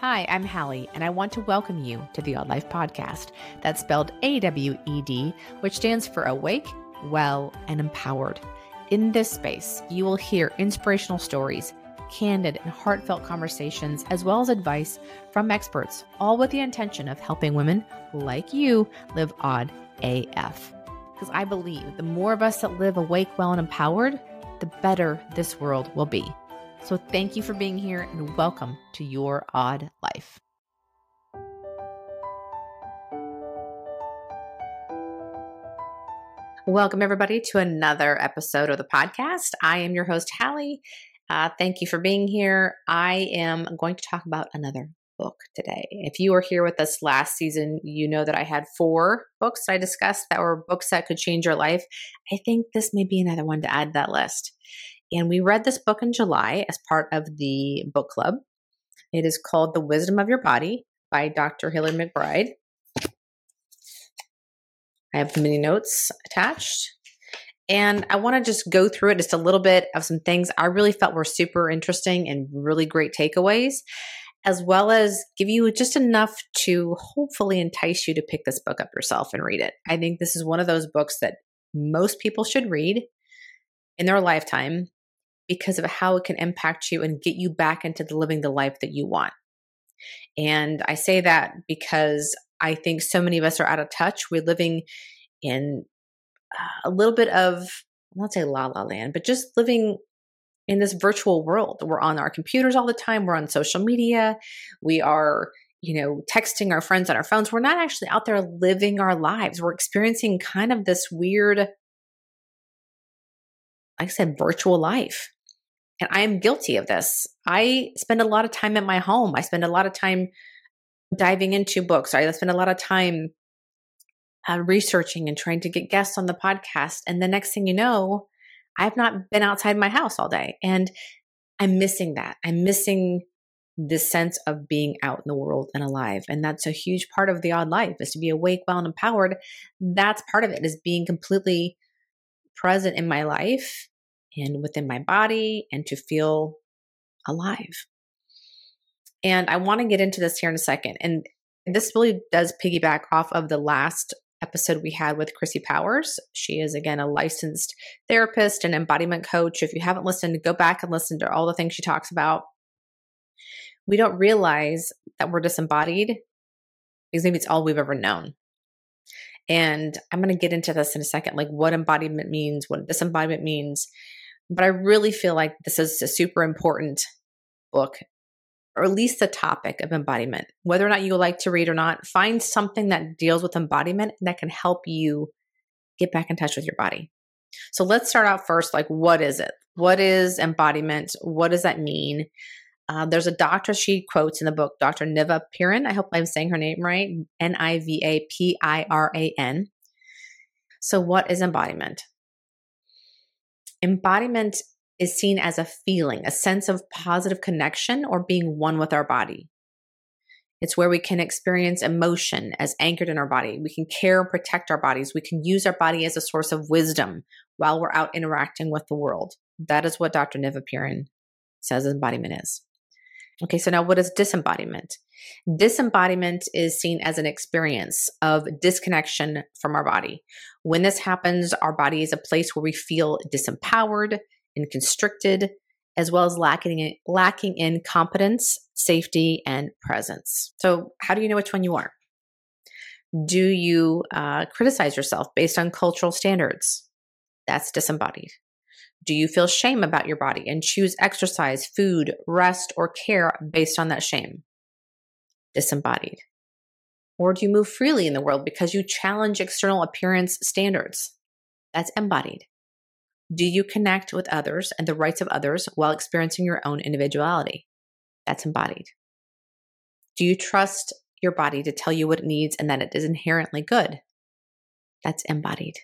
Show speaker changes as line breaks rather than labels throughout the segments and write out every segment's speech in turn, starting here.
Hi, I'm Hallie, and I want to welcome you to the Awed Life Podcast. That's spelled A W E D, which stands for Awake, Well, and Empowered. In this space, you will hear inspirational stories, candid and heartfelt conversations, as well as advice from experts, all with the intention of helping women like you live awed AF. Because I believe the more of us that live awake, well, and empowered, the better this world will be. So thank you for being here and welcome to your awed life. Welcome, everybody, to another episode of the podcast. I am your host, Hallie. Uh, thank you for being here. I am going to talk about another book today. If you were here with us last season, you know that I had four books I discussed that were books that could change your life. I think this may be another one to add to that list. And we read this book in July as part of the book club. It is called The Wisdom of Your Body by Dr. Hillary McBride. I have many notes attached. And I want to just go through it just a little bit of some things I really felt were super interesting and really great takeaways, as well as give you just enough to hopefully entice you to pick this book up yourself and read it. I think this is one of those books that most people should read in their lifetime because of how it can impact you and get you back into the living the life that you want. And I say that because I think so many of us are out of touch. We're living in uh, a little bit of, I'll say la la land, but just living in this virtual world. We're on our computers all the time. We're on social media. We are, you know, texting our friends on our phones. We're not actually out there living our lives. We're experiencing kind of this weird, like I said, virtual life. And I am guilty of this. I spend a lot of time at my home. I spend a lot of time diving into books. I spend a lot of time uh, researching and trying to get guests on the podcast. And the next thing you know, I've not been outside my house all day. And I'm missing that. I'm missing this sense of being out in the world and alive. And that's a huge part of the awed life is to be awake, well, and empowered. That's part of it is being completely present in my life and within my body and to feel alive. And I want to get into this here in a second. And this really does piggyback off of the last episode we had with Chrissy Powers. She is, again, a licensed therapist and embodiment coach. If you haven't listened, go back and listen to all the things she talks about. We don't realize that we're disembodied because maybe it's all we've ever known. And I'm going to get into this in a second, like what embodiment means, what disembodiment means. But I really feel like this is a super important book, or at least the topic of embodiment. Whether or not you like to read or not, find something that deals with embodiment that can help you get back in touch with your body. So let's start out first like, what is it? What is embodiment? What does that mean? Uh, there's a doctor she quotes in the book, Dr. Niva Piran. I hope I'm saying her name right N I V A P I R A N. So, what is embodiment? Embodiment is seen as a feeling, a sense of positive connection or being one with our body. It's where we can experience emotion as anchored in our body. We can care and protect our bodies. We can use our body as a source of wisdom while we're out interacting with the world. That is what Dr. Niva Piran says embodiment is. Okay, so now what is disembodiment? Disembodiment is seen as an experience of disconnection from our body. When this happens, our body is a place where we feel disempowered and constricted, as well as lacking lacking in competence, safety, and presence. So, how do you know which one you are? Do you uh, criticize yourself based on cultural standards? That's disembodied. Do you feel shame about your body and choose exercise, food, rest, or care based on that shame? Disembodied. Or do you move freely in the world because you challenge external appearance standards? That's embodied. Do you connect with others and the rights of others while experiencing your own individuality? That's embodied. Do you trust your body to tell you what it needs and that it is inherently good? That's embodied.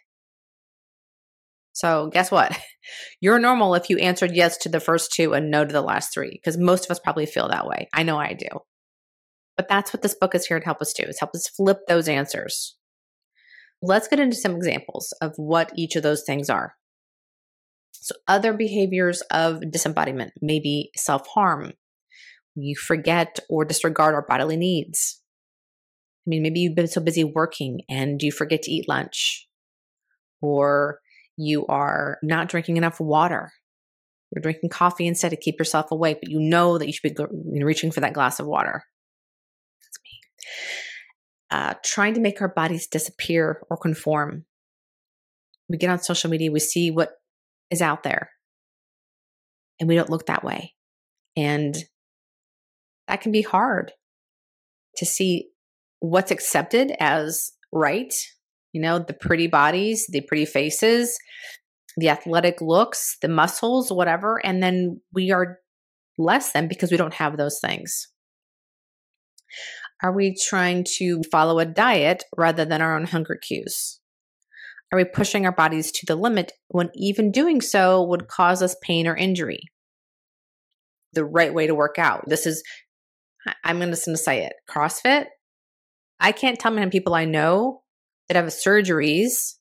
So, guess what? You're normal if you answered yes to the first two and no to the last three, because most of us probably feel that way. I know I do. But that's what this book is here to help us do, is help us flip those answers. Let's get into some examples of what each of those things are. So, other behaviors of disembodiment may be self harm. you forget or disregard our bodily needs. I mean, maybe you've been so busy working and you forget to eat lunch, or you are not drinking enough water. You're drinking coffee instead to keep yourself awake, but you know that you should be reaching for that glass of water. That's me. Uh, trying to make our bodies disappear or conform. We get on social media, we see what is out there, and we don't look that way. And that can be hard to see what's accepted as right. You know, the pretty bodies, the pretty faces, the athletic looks, the muscles, whatever. And then we are less than because we don't have those things. Are we trying to follow a diet rather than our own hunger cues? Are we pushing our bodies to the limit when even doing so would cause us pain or injury? The right way to work out. This is, I'm going to say it CrossFit. I can't tell many people I know that have surgeries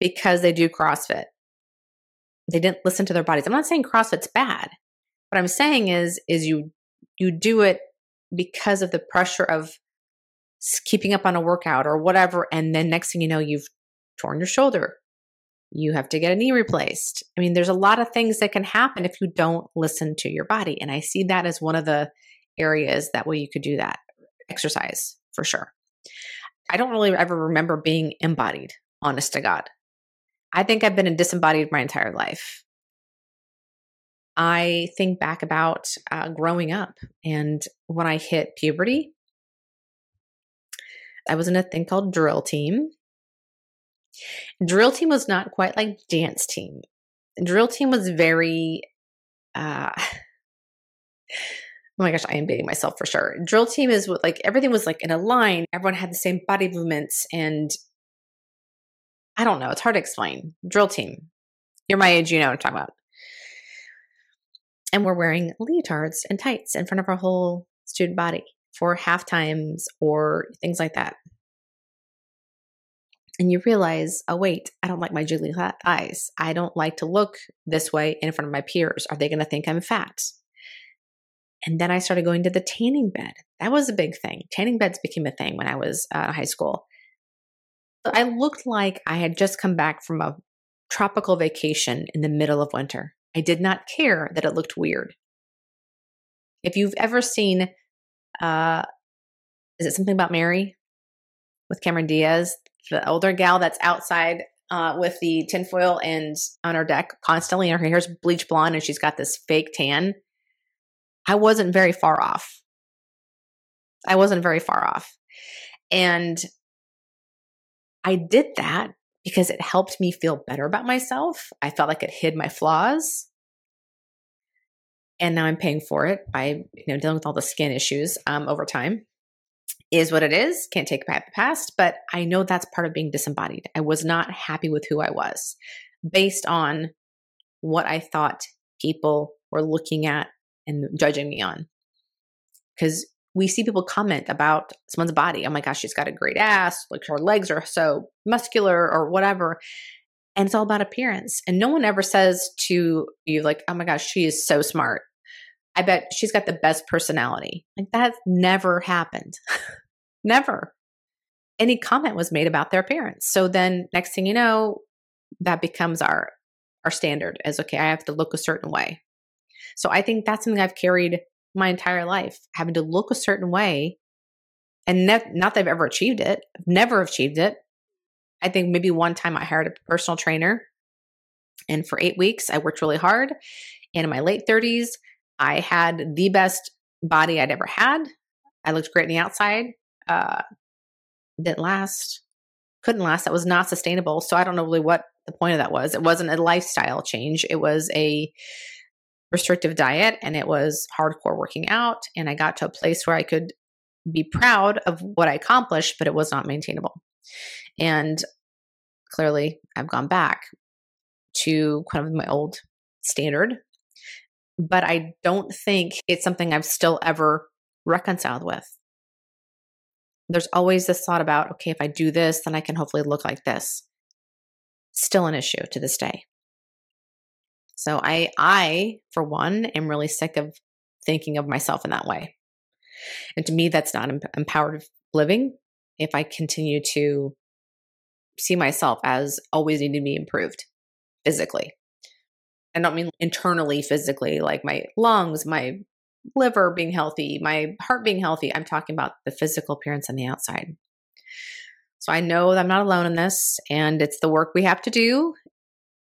because they do CrossFit. They didn't listen to their bodies. I'm not saying CrossFit's bad. What I'm saying is, is you you do it because of the pressure of keeping up on a workout or whatever, and then next thing you know, you've torn your shoulder. You have to get a knee replaced. I mean, there's a lot of things that can happen if you don't listen to your body, and I see that as one of the areas that way you could do that. Exercise for sure. I don't really ever remember being embodied, honest to God. I think I've been disembodied my entire life. I think back about uh, growing up and when I hit puberty, I was in a thing called drill team. Drill team was not quite like dance team. Drill team was very, uh, oh my gosh, I am dating myself for sure. Drill team is what, like everything was like in a line. Everyone had the same body movements and I don't know. It's hard to explain. Drill team. You're my age, you know what I'm talking about. And we're wearing leotards and tights in front of our whole student body for half times or things like that. And you realize, oh, wait, I don't like my jiggly eyes. I don't like to look this way in front of my peers. Are they going to think I'm fat? And then I started going to the tanning bed. That was a big thing. Tanning beds became a thing when I was uh, high school. I looked like I had just come back from a tropical vacation in the middle of winter. I did not care that it looked weird. If you've ever seen, uh, is it something about Mary with Cameron Diaz, the older gal that's outside uh, with the tinfoil and on her deck constantly, and her hair's bleach blonde, and she's got this fake tan. I wasn't very far off. I wasn't very far off. And I did that because it helped me feel better about myself. I felt like it hid my flaws. And now I'm paying for it by you know dealing with all the skin issues um, over time. Is what it is. Can't take back the past, but I know that's part of being disembodied. I was not happy with who I was based on what I thought people were looking at and judging me on. Because we see people comment about someone's body. Oh my gosh, she's got a great ass. Like her legs are so muscular or whatever. And it's all about appearance. And no one ever says to you, like, oh my gosh, she is so smart. I bet she's got the best personality. Like that never happened. never. Any comment was made about their appearance. So then next thing you know, that becomes our our standard as okay, I have to look a certain way. So I think that's something I've carried my entire life, having to look a certain way. And ne- not that I've ever achieved it, never achieved it. I think maybe one time I hired a personal trainer, and for eight weeks, I worked really hard. And in my late 30s, I had the best body I'd ever had. I looked great on the outside. Uh, didn't last, couldn't last. That was not sustainable. So I don't know really what the point of that was. It wasn't a lifestyle change. It was a restrictive diet and it was hardcore working out. And I got to a place where I could be proud of what I accomplished, but it was not maintainable. And clearly, I've gone back to kind of my old standard, but I don't think it's something I've still ever reconciled with. There's always this thought about, okay, if I do this, then I can hopefully look like this. Still an issue to this day. So I I for one am really sick of thinking of myself in that way. And to me, that's not empowered living if I continue to see myself as always needing to be improved physically. I don't mean internally physically, like my lungs, my liver being healthy, my heart being healthy. I'm talking about the physical appearance on the outside. So I know that I'm not alone in this, and it's the work we have to do.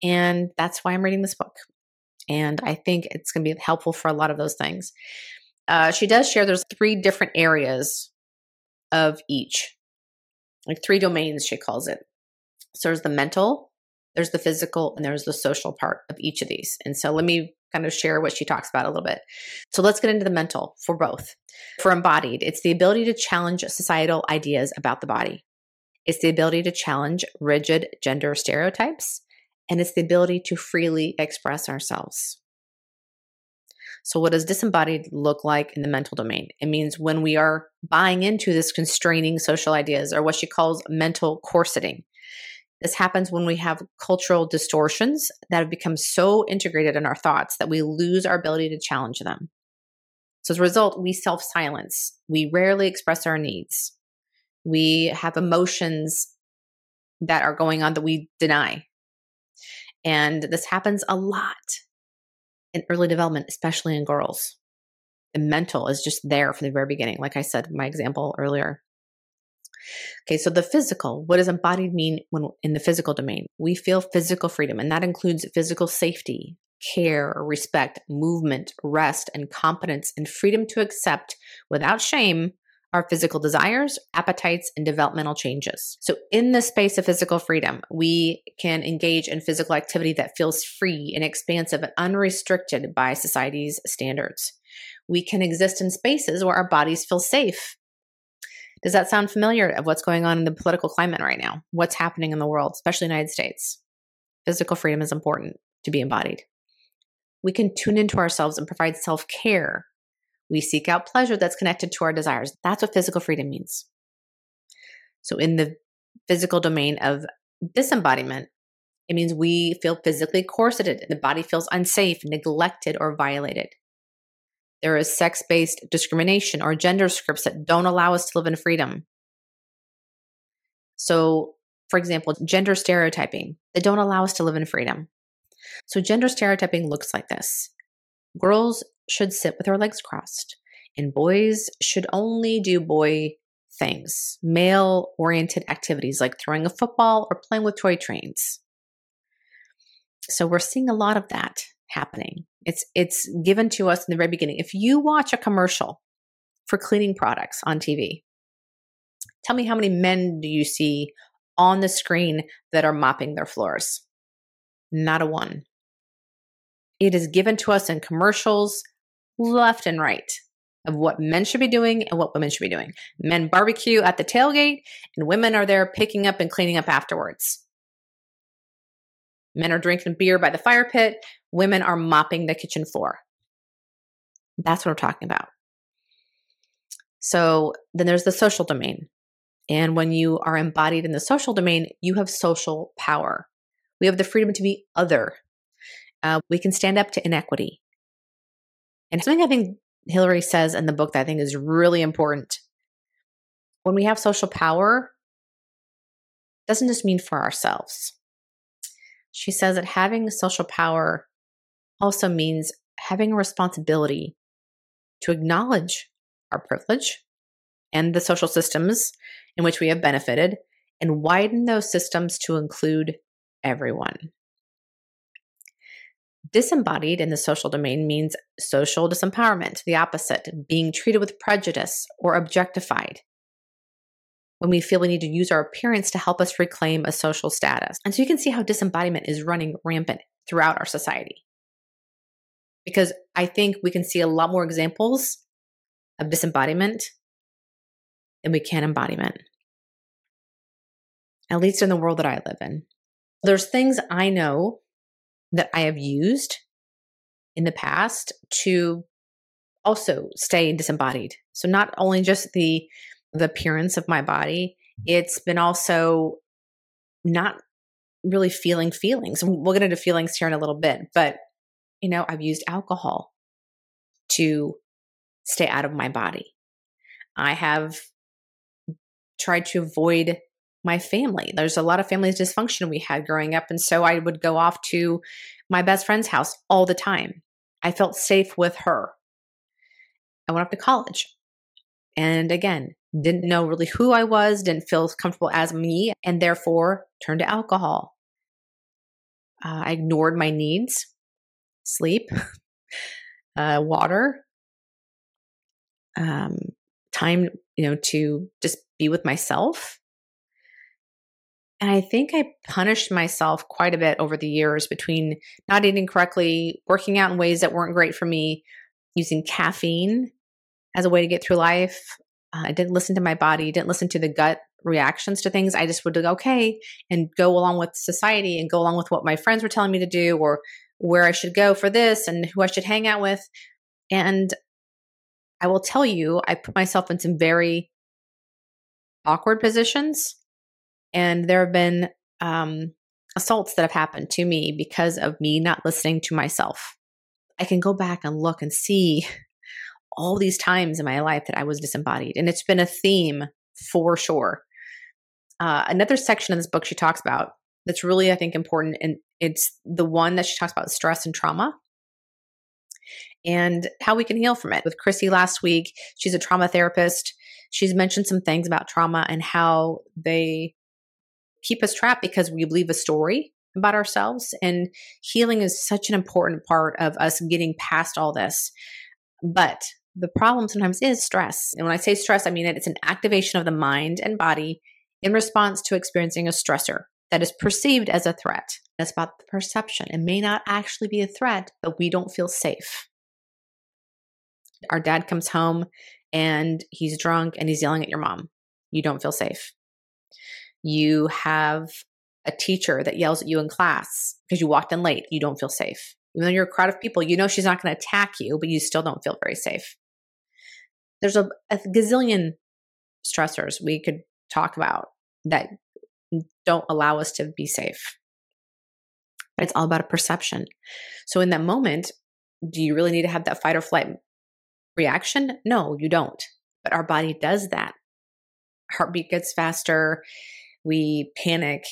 And that's why I'm reading this book. And I think it's going to be helpful for a lot of those things. Uh, she does share there's three different areas of each, like three domains, she calls it. So there's the mental, there's the physical, and there's the social part of each of these. And so let me kind of share what she talks about a little bit. So let's get into the mental for both. For embodied, it's the ability to challenge societal ideas about the body. It's the ability to challenge rigid gender stereotypes, and it's the ability to freely express ourselves. So, what does disembodied look like in the mental domain? It means when we are buying into this constraining social ideas, or what she calls mental corseting. This happens when we have cultural distortions that have become so integrated in our thoughts that we lose our ability to challenge them. So, as a result, we self silence. We rarely express our needs. We have emotions that are going on that we deny. And this happens a lot in early development, especially in girls. The mental is just there from the very beginning, like I said, my example earlier. Okay, so the physical, what does embodied mean when in the physical domain? We feel physical freedom, and that includes physical safety, care, respect, movement, rest, and competence, and freedom to accept without shame our physical desires, appetites, and developmental changes. So, in the space of physical freedom, we can engage in physical activity that feels free and expansive and unrestricted by society's standards. We can exist in spaces where our bodies feel safe. Does that sound familiar of what's going on in the political climate right now? What's happening in the world, especially the United States? Physical freedom is important to be embodied. We can tune into ourselves and provide self care we seek out pleasure that's connected to our desires. That's what physical freedom means. So, in the physical domain of disembodiment, it means we feel physically corseted and the body feels unsafe, neglected, or violated. There is sex based discrimination or gender scripts that don't allow us to live in freedom. So, for example, gender stereotyping that don't allow us to live in freedom. So, gender stereotyping looks like this girls should sit with their legs crossed, and boys should only do boy things, male oriented activities like throwing a football or playing with toy trains. So we're seeing a lot of that happening. It's it's given to us in the very beginning. If you watch a commercial for cleaning products on TV, tell me how many men do you see on the screen that are mopping their floors? Not a one. It is given to us in commercials left and right of what men should be doing and what women should be doing. Men barbecue at the tailgate, and women are there picking up and cleaning up afterwards. Men are drinking beer by the fire pit, women are mopping the kitchen floor. That's what we're talking about. So then there's the social domain. And when you are embodied in the social domain, you have social power. We have the freedom to be other uh, we can stand up to inequity. And something I think Hillary says in the book that I think is really important when we have social power, doesn't just mean for ourselves. She says that having social power also means having a responsibility to acknowledge our privilege and the social systems in which we have benefited and widen those systems to include everyone. Disembodied in the social domain means social disempowerment, the opposite, being treated with prejudice or objectified. When we feel we need to use our appearance to help us reclaim a social status. And so you can see how disembodiment is running rampant throughout our society. Because I think we can see a lot more examples of disembodiment than we can embodiment. At least in the world that I live in. There's things I know that I have used in the past to also stay disembodied. So not only just the the appearance of my body, it's been also not really feeling feelings. We'll get into feelings here in a little bit, but you know, I've used alcohol to stay out of my body. I have tried to avoid my family. There's a lot of family dysfunction we had growing up. And so I would go off to my best friend's house all the time. I felt safe with her. I went off to college. And again, didn't know really who I was, didn't feel comfortable as me, and therefore turned to alcohol. Uh, I ignored my needs sleep, uh, water, um, time, you know, to just be with myself. And I think I punished myself quite a bit over the years between not eating correctly, working out in ways that weren't great for me, using caffeine as a way to get through life. Uh, I didn't listen to my body, didn't listen to the gut reactions to things. I just would go, okay, and go along with society and go along with what my friends were telling me to do or where I should go for this and who I should hang out with. And I will tell you, I put myself in some very awkward positions. And there have been um, assaults that have happened to me because of me not listening to myself. I can go back and look and see all these times in my life that I was disembodied. And it's been a theme for sure. Uh, another section in this book she talks about that's really, I think, important, and it's the one that she talks about stress and trauma and how we can heal from it. With Chrissy last week, she's a trauma therapist. She's mentioned some things about trauma and how they keep us trapped because we believe a story about ourselves. And healing is such an important part of us getting past all this. But the problem sometimes is stress. And when I say stress, I mean that it's an activation of the mind and body in response to experiencing a stressor that is perceived as a threat. It's about the perception. It may not actually be a threat, but we don't feel safe. Our dad comes home and he's drunk and he's yelling at your mom. You don't feel safe. You have a teacher that yells at you in class because you walked in late. You don't feel safe. Even though you're a crowd of people, you know she's not going to attack you, but you still don't feel very safe. There's a, a gazillion stressors we could talk about that don't allow us to be safe. It's all about a perception. So, in that moment, do you really need to have that fight or flight reaction? No, you don't. But our body does that. Heartbeat gets faster. We panic,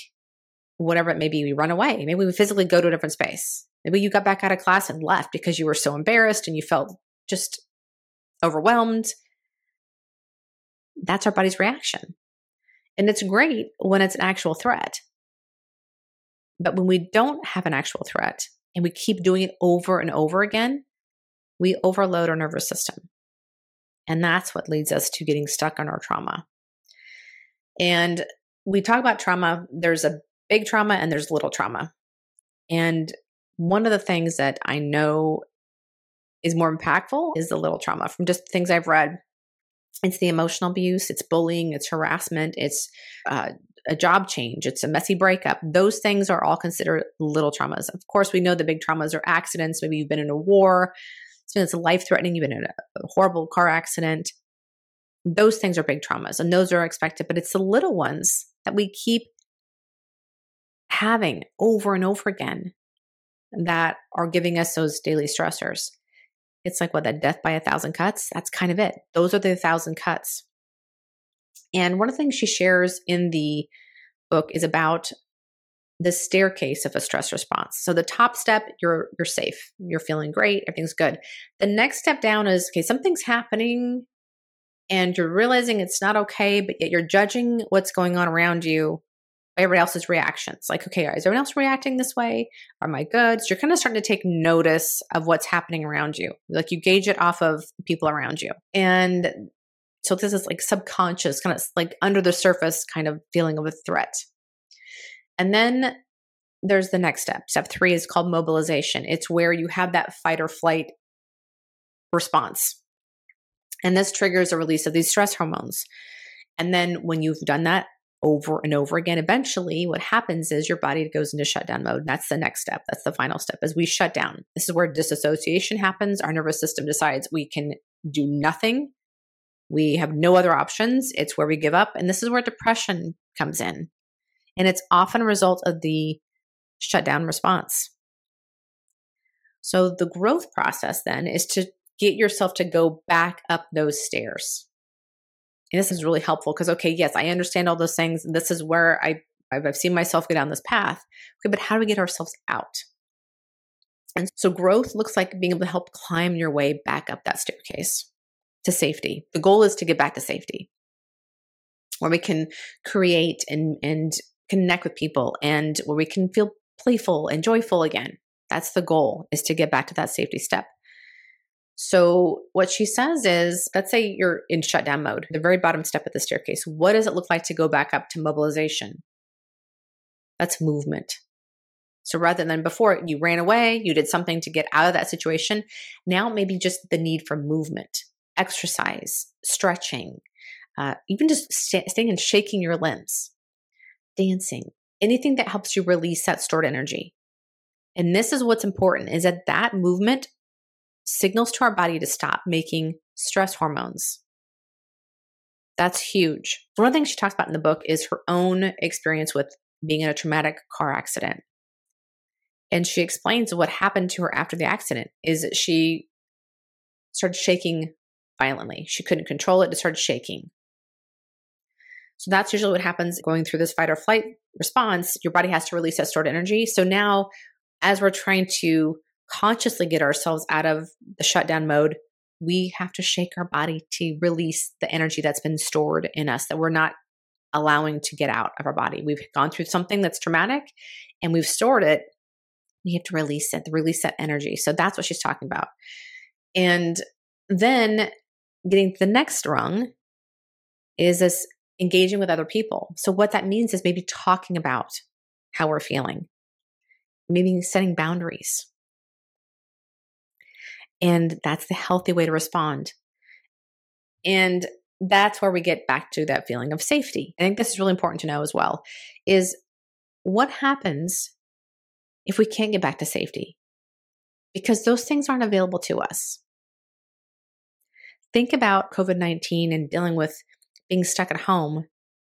whatever it may be. We run away. Maybe we physically go to a different space. Maybe you got back out of class and left because you were so embarrassed and you felt just overwhelmed. That's our body's reaction. And it's great when it's an actual threat. But when we don't have an actual threat and we keep doing it over and over again, we overload our nervous system. And that's what leads us to getting stuck on our trauma. And we talk about trauma, there's a big trauma and there's little trauma. And one of the things that I know is more impactful is the little trauma from just things I've read it's the emotional abuse, it's bullying, it's harassment, it's uh, a job change, it's a messy breakup. Those things are all considered little traumas. Of course, we know the big traumas are accidents. Maybe you've been in a war, it's it's life threatening, you've been in a horrible car accident. Those things are big traumas and those are expected, but it's the little ones that we keep having over and over again that are giving us those daily stressors. It's like what that death by a thousand cuts. That's kind of it. Those are the thousand cuts. And one of the things she shares in the book is about the staircase of a stress response. So the top step, you're you're safe. You're feeling great, everything's good. The next step down is okay, something's happening and you're realizing it's not okay, but yet you're judging what's going on around you everybody else's reactions. Like, okay, is everyone else reacting this way? Are my goods? You're kind of starting to take notice of what's happening around you. Like you gauge it off of people around you. And so this is like subconscious, kind of like under the surface kind of feeling of a threat. And then there's the next step. Step three is called mobilization. It's where you have that fight or flight response. And this triggers a release of these stress hormones. And then when you've done that, over and over again, eventually what happens is your body goes into shutdown mode. That's the next step. That's the final step as we shut down. This is where disassociation happens. Our nervous system decides we can do nothing. We have no other options. It's where we give up. And this is where depression comes in. And it's often a result of the shutdown response. So the growth process then is to get yourself to go back up those stairs. And this is really helpful because, okay, yes, I understand all those things. This is where I, I've seen myself go down this path. Okay, but how do we get ourselves out? And so growth looks like being able to help climb your way back up that staircase to safety. The goal is to get back to safety where we can create and, and connect with people and where we can feel playful and joyful again. That's the goal is to get back to that safety step. So what she says is, let's say you're in shutdown mode, the very bottom step of the staircase. What does it look like to go back up to mobilization? That's movement. So rather than before you ran away, you did something to get out of that situation. Now maybe just the need for movement, exercise, stretching, uh, even just st- staying and shaking your limbs, dancing, anything that helps you release that stored energy. And this is what's important is that that movement signals to our body to stop making stress hormones. That's huge. One of the things she talks about in the book is her own experience with being in a traumatic car accident. And she explains what happened to her after the accident is that she started shaking violently. She couldn't control it, it started shaking. So that's usually what happens going through this fight or flight response. Your body has to release that stored energy. So now, as we're trying to consciously get ourselves out of the shutdown mode, we have to shake our body to release the energy that's been stored in us that we're not allowing to get out of our body. We've gone through something that's traumatic and we've stored it. We have to release it, release that energy. So that's what she's talking about. And then getting to the next rung is this engaging with other people. So, what that means is maybe talking about how we're feeling, maybe setting boundaries. And that's the healthy way to respond. And that's where we get back to that feeling of safety. I think this is really important to know as well is what happens if we can't get back to safety? Because those things aren't available to us. Think about COVID 19 and dealing with being stuck at home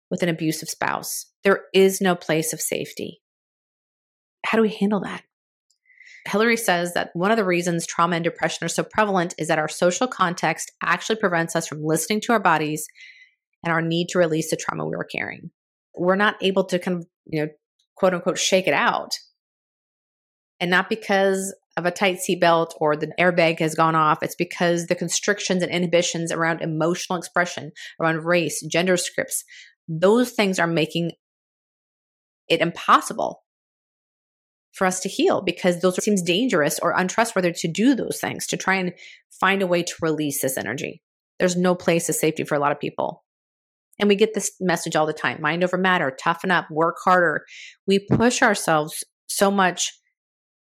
with an abusive spouse. There is no place of safety. How do we handle that? Hillary says that one of the reasons trauma and depression are so prevalent is that our social context actually prevents us from listening to our bodies and our need to release the trauma we are carrying. We're not able to kind of, you know, quote unquote, shake it out. And not because of a tight seatbelt or the airbag has gone off. It's because the constrictions and inhibitions around emotional expression, around race, gender scripts, those things are making it impossible for us to heal because those seems dangerous or untrustworthy to do those things to try and find a way to release this energy. There's no place of safety for a lot of people. And we get this message all the time mind over matter, toughen up, work harder. We push ourselves so much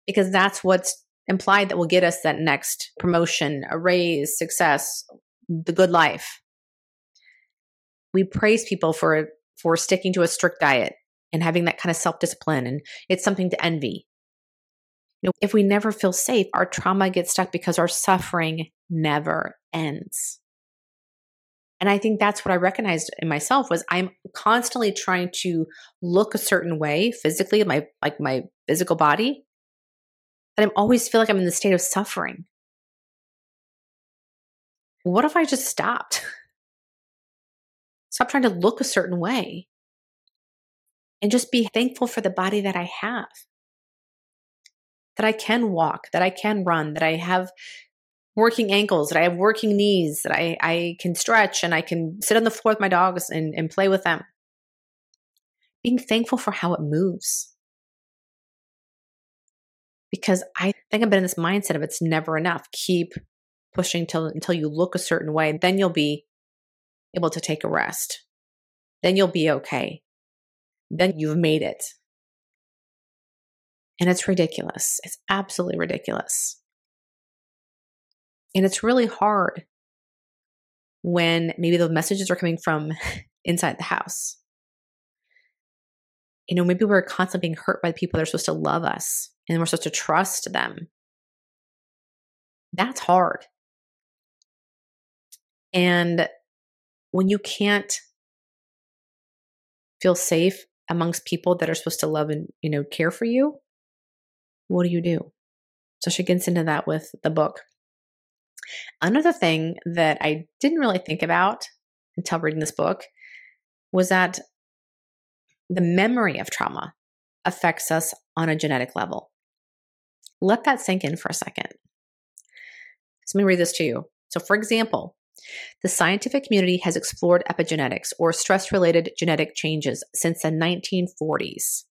because that's what's implied that will get us that next promotion, a raise, success, the good life. We praise people for for sticking to a strict diet and having that kind of self-discipline and it's something to envy. You know, if we never feel safe, our trauma gets stuck because our suffering never ends. And I think that's what I recognized in myself was I'm constantly trying to look a certain way physically, my like my physical body, that I'm always feel like I'm in the state of suffering. What if I just stopped? Stop trying to look a certain way and just be thankful for the body that I have. That I can walk, that I can run, that I have working ankles, that I have working knees, that I, I can stretch and I can sit on the floor with my dogs and, and play with them. Being thankful for how it moves because I think I've been in this mindset of it's never enough. Keep pushing till until you look a certain way, then you'll be able to take a rest. Then you'll be okay. Then you've made it. And it's ridiculous. It's absolutely ridiculous. And it's really hard when maybe the messages are coming from inside the house. You know, maybe we're constantly being hurt by the people that are supposed to love us and we're supposed to trust them. That's hard. And when you can't feel safe amongst people that are supposed to love and, you know, care for you, what do you do? So she gets into that with the book. Another thing that I didn't really think about until reading this book was that the memory of trauma affects us on a genetic level. Let that sink in for a second. So let me read this to you. So, for example, the scientific community has explored epigenetics or stress related genetic changes since the 1940s,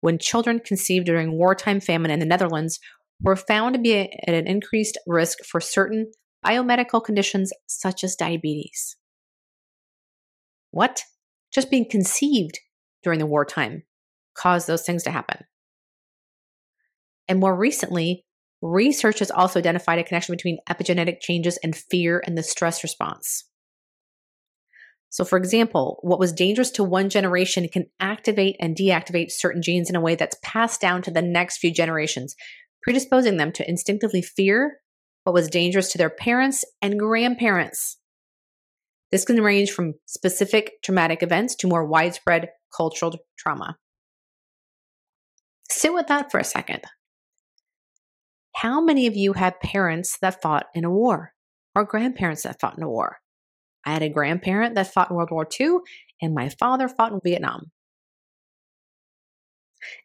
when children conceived during wartime famine in the Netherlands were found to be at an increased risk for certain biomedical conditions such as diabetes. What? Just being conceived during the wartime caused those things to happen. And more recently, research has also identified a connection between epigenetic changes and fear and the stress response. So, for example, what was dangerous to one generation can activate and deactivate certain genes in a way that's passed down to the next few generations, predisposing them to instinctively fear what was dangerous to their parents and grandparents. This can range from specific traumatic events to more widespread cultural trauma. Sit with that for a second. How many of you had parents that fought in a war or grandparents that fought in a war? I had a grandparent that fought in World War II, and my father fought in Vietnam.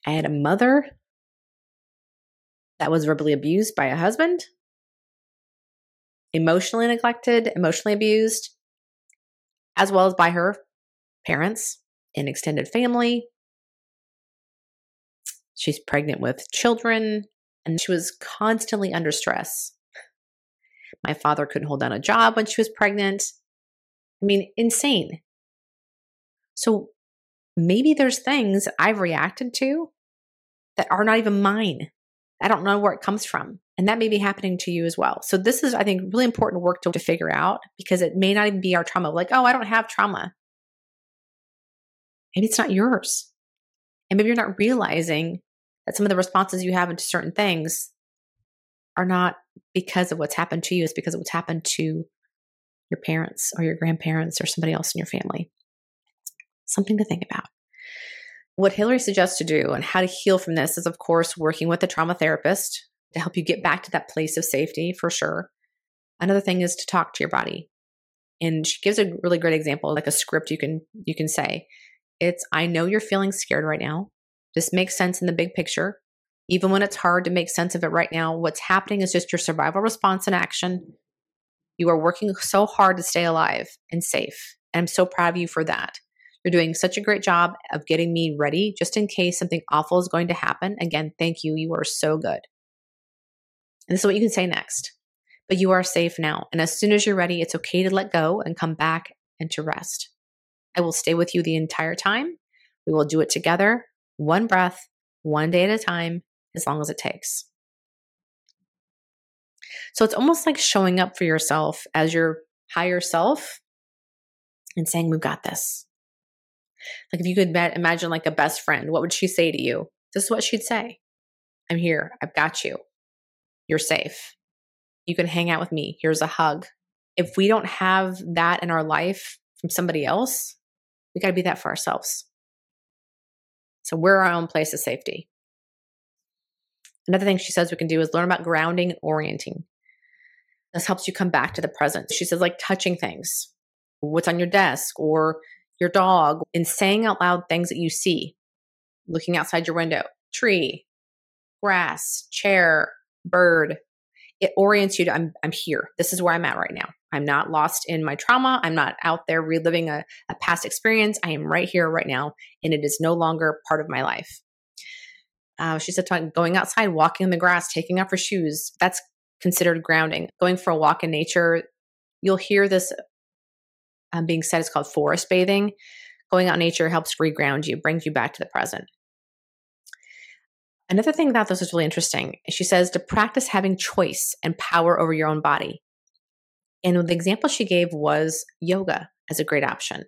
I had a mother that was verbally abused by a husband, emotionally neglected, emotionally abused, as well as by her parents and extended family. She's pregnant with children, and she was constantly under stress. My father couldn't hold down a job when she was pregnant. I mean, insane. So maybe there's things I've reacted to that are not even mine. I don't know where it comes from. And that may be happening to you as well. So this is, I think, really important work to, to figure out because it may not even be our trauma. Like, oh, I don't have trauma. Maybe it's not yours. And maybe you're not realizing that some of the responses you have into certain things are not because of what's happened to you, it's because of what's happened to your parents or your grandparents or somebody else in your family. Something to think about. What Hillary suggests to do and how to heal from this is, of course, working with a trauma therapist to help you get back to that place of safety for sure. Another thing is to talk to your body. And she gives a really great example, like a script you can you can say. It's I know you're feeling scared right now. Just make sense in the big picture. Even when it's hard to make sense of it right now, what's happening is just your survival response and action. You are working so hard to stay alive and safe. And I'm so proud of you for that. You're doing such a great job of getting me ready just in case something awful is going to happen. Again, thank you. You are so good. And this is what you can say next. But you are safe now. And as soon as you're ready, it's okay to let go and come back and to rest. I will stay with you the entire time. We will do it together, one breath, one day at a time, as long as it takes. So it's almost like showing up for yourself as your higher self and saying, We've got this. Like if you could imagine like a best friend, what would she say to you? This is what she'd say I'm here. I've got you. You're safe. You can hang out with me. Here's a hug. If we don't have that in our life from somebody else, we got to be that for ourselves. So we're our own place of safety. Another thing she says we can do is learn about grounding and orienting. This helps you come back to the present. She says, like touching things, what's on your desk or your dog, and saying out loud things that you see, looking outside your window, tree, grass, chair, bird. It orients you to I'm I'm here. This is where I'm at right now. I'm not lost in my trauma. I'm not out there reliving a, a past experience. I am right here, right now, and it is no longer part of my life. Uh, she said, going outside, walking in the grass, taking off her shoes. That's considered grounding. Going for a walk in nature, you'll hear this um, being said. It's called forest bathing. Going out in nature helps reground you, brings you back to the present. Another thing about this is really interesting. She says to practice having choice and power over your own body. And the example she gave was yoga as a great option.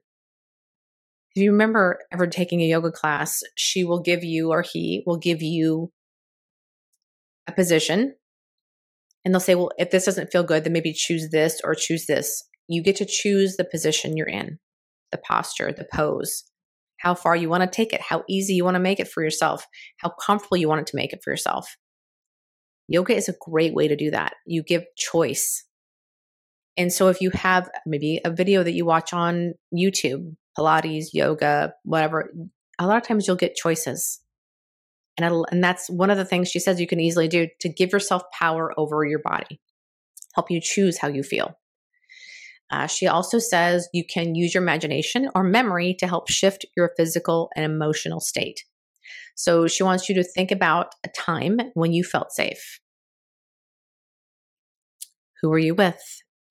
If you remember ever taking a yoga class, she will give you, or he will give you a position. And they'll say, well, if this doesn't feel good, then maybe choose this or choose this. You get to choose the position you're in, the posture, the pose, how far you want to take it, how easy you want to make it for yourself, how comfortable you want it to make it for yourself. Yoga is a great way to do that. You give choice And so if you have maybe a video that you watch on YouTube, Pilates, yoga, whatever, a lot of times you'll get choices. And, and that's one of the things she says you can easily do to give yourself power over your body, help you choose how you feel. Uh, she also says you can use your imagination or memory to help shift your physical and emotional state. So she wants you to think about a time when you felt safe. Who were you with?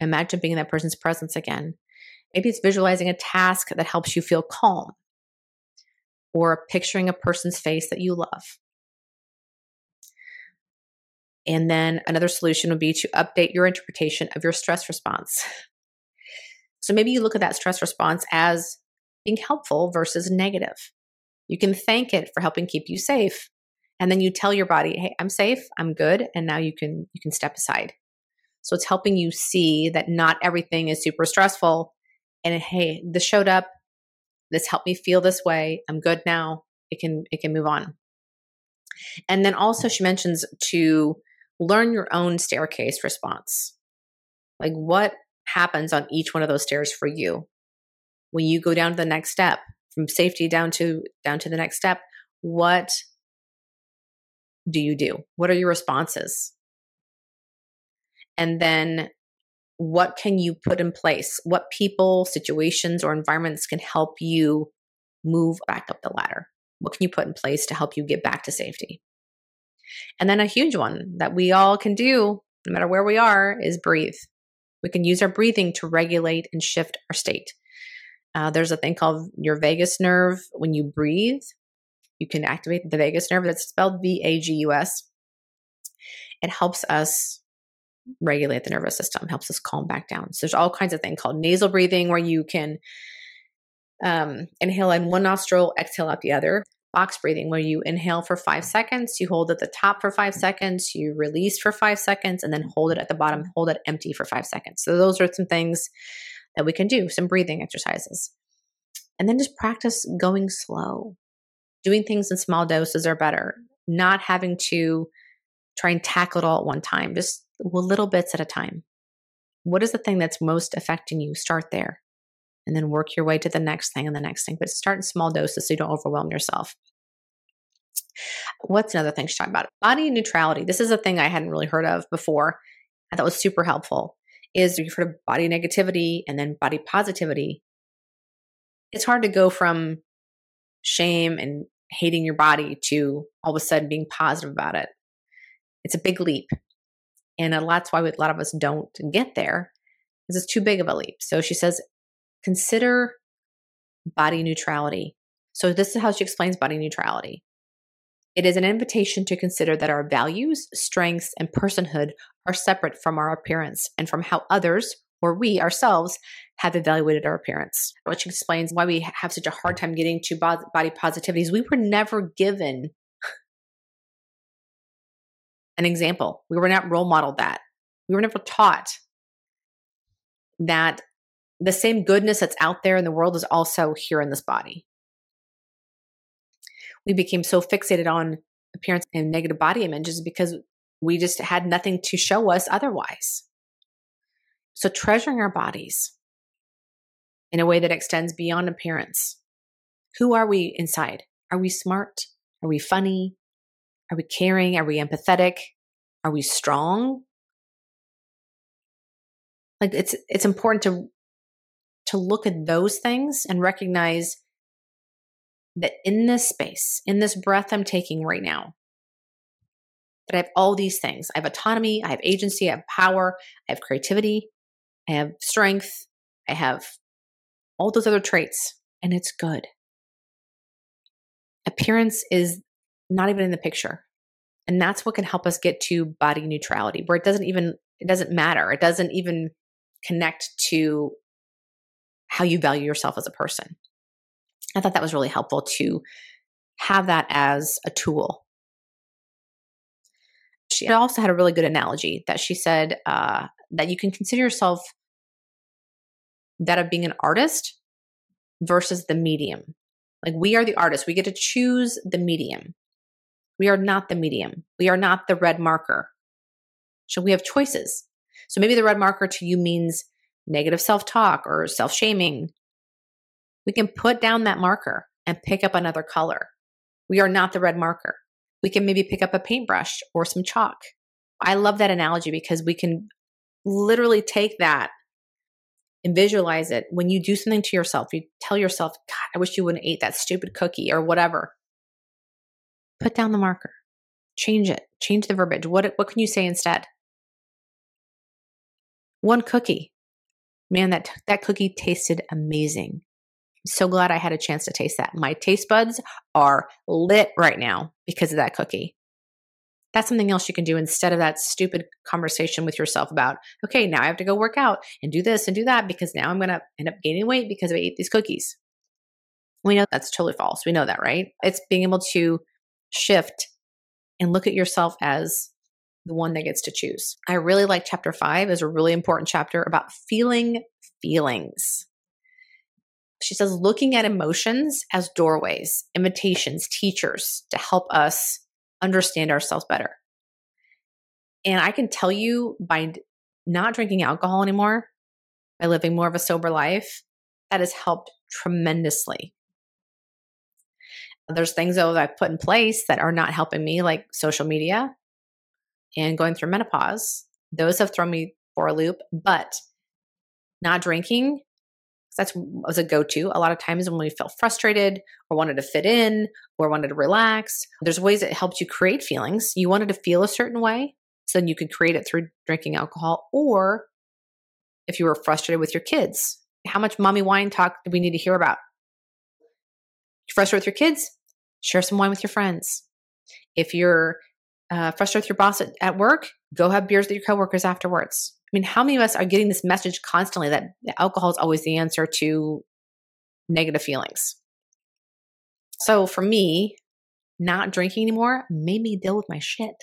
Imagine being in that person's presence again. Maybe it's visualizing a task that helps you feel calm or picturing a person's face that you love. And then another solution would be to update your interpretation of your stress response. So maybe you look at that stress response as being helpful versus negative. You can thank it for helping keep you safe. And then you tell your body, "Hey, I'm safe, I'm good, and now you can you can step aside." So it's helping you see that not everything is super stressful and hey, this showed up. This helped me feel this way. I'm good now. It can it can move on. And then also she mentions to learn your own staircase response. Like what happens on each one of those stairs for you. When you go down to the next step, from safety down to down to the next step, what do you do? What are your responses? And then what can you put in place? What people, situations, or environments can help you move back up the ladder? What can you put in place to help you get back to safety? And then a huge one that we all can do, no matter where we are, is breathe. We can use our breathing to regulate and shift our state. Uh, there's a thing called your vagus nerve. When you breathe, you can activate the vagus nerve. That's spelled V A G U S. It helps us regulate the nervous system, helps us calm back down. So there's all kinds of things called nasal breathing where you can um, inhale in one nostril, exhale out the other. Box breathing, where you inhale for five seconds, you hold at the top for five seconds, you release for five seconds, and then hold it at the bottom, hold it empty for five seconds. So, those are some things that we can do, some breathing exercises. And then just practice going slow. Doing things in small doses are better. Not having to try and tackle it all at one time, just little bits at a time. What is the thing that's most affecting you? Start there and then work your way to the next thing and the next thing. But start in small doses so you don't overwhelm yourself. What's another thing she's talking about? Body neutrality. This is a thing I hadn't really heard of before. I thought was super helpful. Is you've heard of body negativity and then body positivity. It's hard to go from shame and hating your body to all of a sudden being positive about it. It's a big leap. And that's why a lot of us don't get there because it's too big of a leap. So she says consider body neutrality. So, this is how she explains body neutrality. It is an invitation to consider that our values, strengths, and personhood are separate from our appearance and from how others, or we ourselves, have evaluated our appearance. Which explains why we have such a hard time getting to body positivity. Is we were never given an example. We were not role modeled that. We were never taught that the same goodness that's out there in the world is also here in this body. We became so fixated on appearance and negative body images because we just had nothing to show us otherwise. So, treasuring our bodies in a way that extends beyond appearance. Who are we inside? Are we smart? Are we funny? Are we caring? Are we empathetic? Are we strong? Like it's it's important to to look at those things and recognize that in this space, in this breath I'm taking right now, that I have all these things. I have autonomy, I have agency, I have power, I have creativity, I have strength, I have all those other traits, and it's good. Appearance is not even in the picture. And that's what can help us get to body neutrality, where it doesn't even it doesn't matter. It doesn't even connect to how you value yourself as a person. I thought that was really helpful to have that as a tool. She also had a really good analogy that she said uh, that you can consider yourself that of being an artist versus the medium. Like we are the artist, we get to choose the medium. We are not the medium, we are not the red marker. So we have choices. So maybe the red marker to you means negative self talk or self shaming, we can put down that marker and pick up another color. We are not the red marker. We can maybe pick up a paintbrush or some chalk. I love that analogy because we can literally take that and visualize it. When you do something to yourself, you tell yourself, God, I wish you wouldn't eat that stupid cookie or whatever. Put down the marker, change it, change the verbiage. What, what can you say instead? One cookie. Man, that, that cookie tasted amazing. I'm so glad I had a chance to taste that. My taste buds are lit right now because of that cookie. That's something else you can do instead of that stupid conversation with yourself about, okay, now I have to go work out and do this and do that because now I'm going to end up gaining weight because I ate these cookies. We know that's totally false. We know that, right? It's being able to shift and look at yourself as the one that gets to choose. I really like chapter five is a really important chapter about feeling feelings. She says, looking at emotions as doorways, invitations, teachers to help us understand ourselves better. And I can tell you by not drinking alcohol anymore, by living more of a sober life, that has helped tremendously. There's things though that I've put in place that are not helping me, like social media and going through menopause. Those have thrown me for a loop, but not drinking that's was a go-to. A lot of times when we felt frustrated or wanted to fit in or wanted to relax there's ways that helped you create feelings. You wanted to feel a certain way so then you could create it through drinking alcohol or if you were frustrated with your kids how much mommy wine talk do we need to hear about? You're frustrated with your kids? Share some wine with your friends. If you're uh, frustrated with your boss at, at work go have beers with your coworkers afterwards I mean, how many of us are getting this message constantly that alcohol is always the answer to negative feelings? So for me, not drinking anymore made me deal with my shit.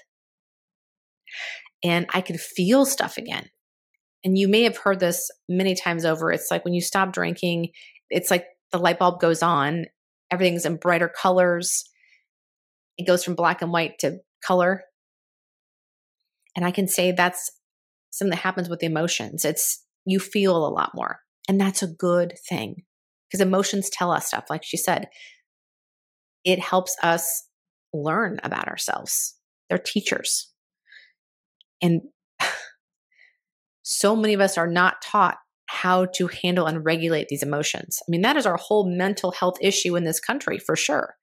And I could feel stuff again. And you may have heard this many times over. It's like when you stop drinking, it's like the light bulb goes on, everything's in brighter colors. It goes from black and white to color. And I can say that's something that happens with the emotions. It's you feel a lot more. And that's a good thing because emotions tell us stuff. Like she said, it helps us learn about ourselves. They're teachers. And so many of us are not taught how to handle and regulate these emotions. I mean, that is our whole mental health issue in this country for sure.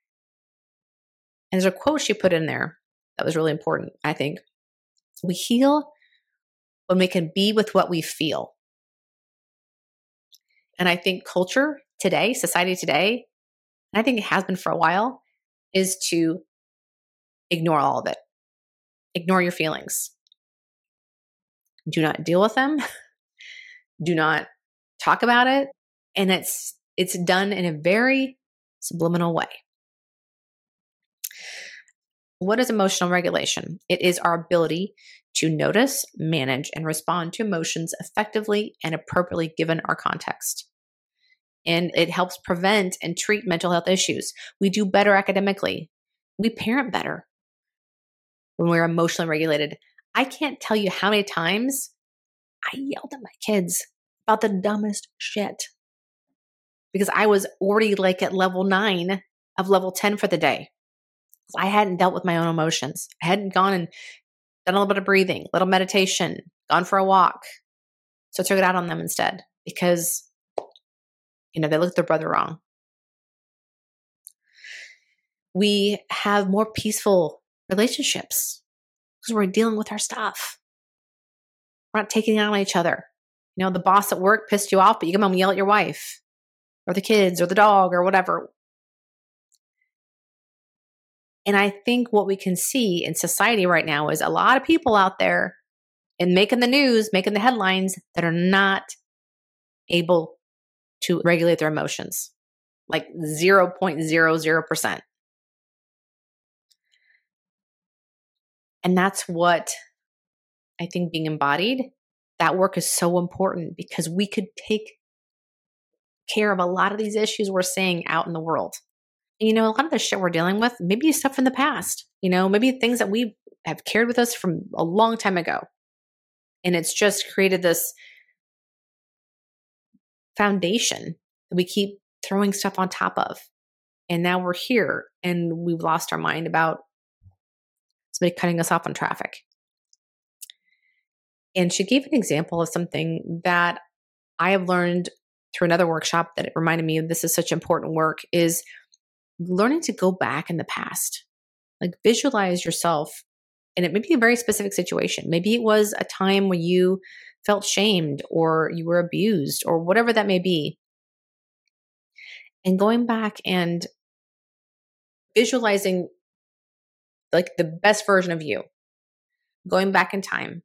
And there's a quote she put in there that was really important, I think. We heal when we can be with what we feel. And I think culture today, society today, and I think it has been for a while, is to ignore all of it. Ignore your feelings. Do not deal with them. Do not talk about it. And it's it's done in a very subliminal way. What is emotional regulation? It is our ability to notice, manage, and respond to emotions effectively and appropriately given our context. And it helps prevent and treat mental health issues. We do better academically. We parent better when we're emotionally regulated. I can't tell you how many times I yelled at my kids about the dumbest shit because I was already like at level nine of level 10 for the day. I hadn't dealt with my own emotions. I hadn't gone and done a little bit of breathing, little meditation, gone for a walk. So I took it out on them instead because, you know, they looked their brother wrong. We have more peaceful relationships because we're dealing with our stuff. We're not taking it out on each other. You know, the boss at work pissed you off, but you come home and yell at your wife or the kids or the dog or whatever. And I think what we can see in society right now is a lot of people out there and making the news, making the headlines that are not able to regulate their emotions, like 0.00%. And that's what I think being embodied, that work is so important because we could take care of a lot of these issues we're seeing out in the world you know, a lot of the shit we're dealing with, maybe stuff from the past, you know, maybe things that we have carried with us from a long time ago. And it's just created this foundation that we keep throwing stuff on top of. And now we're here and we've lost our mind about somebody cutting us off on traffic. And she gave an example of something that I have learned through another workshop that it reminded me of this is such important work is learning to go back in the past. Like visualize yourself and it may be a very specific situation. Maybe it was a time when you felt shamed or you were abused or whatever that may be. And going back and visualizing like the best version of you, going back in time.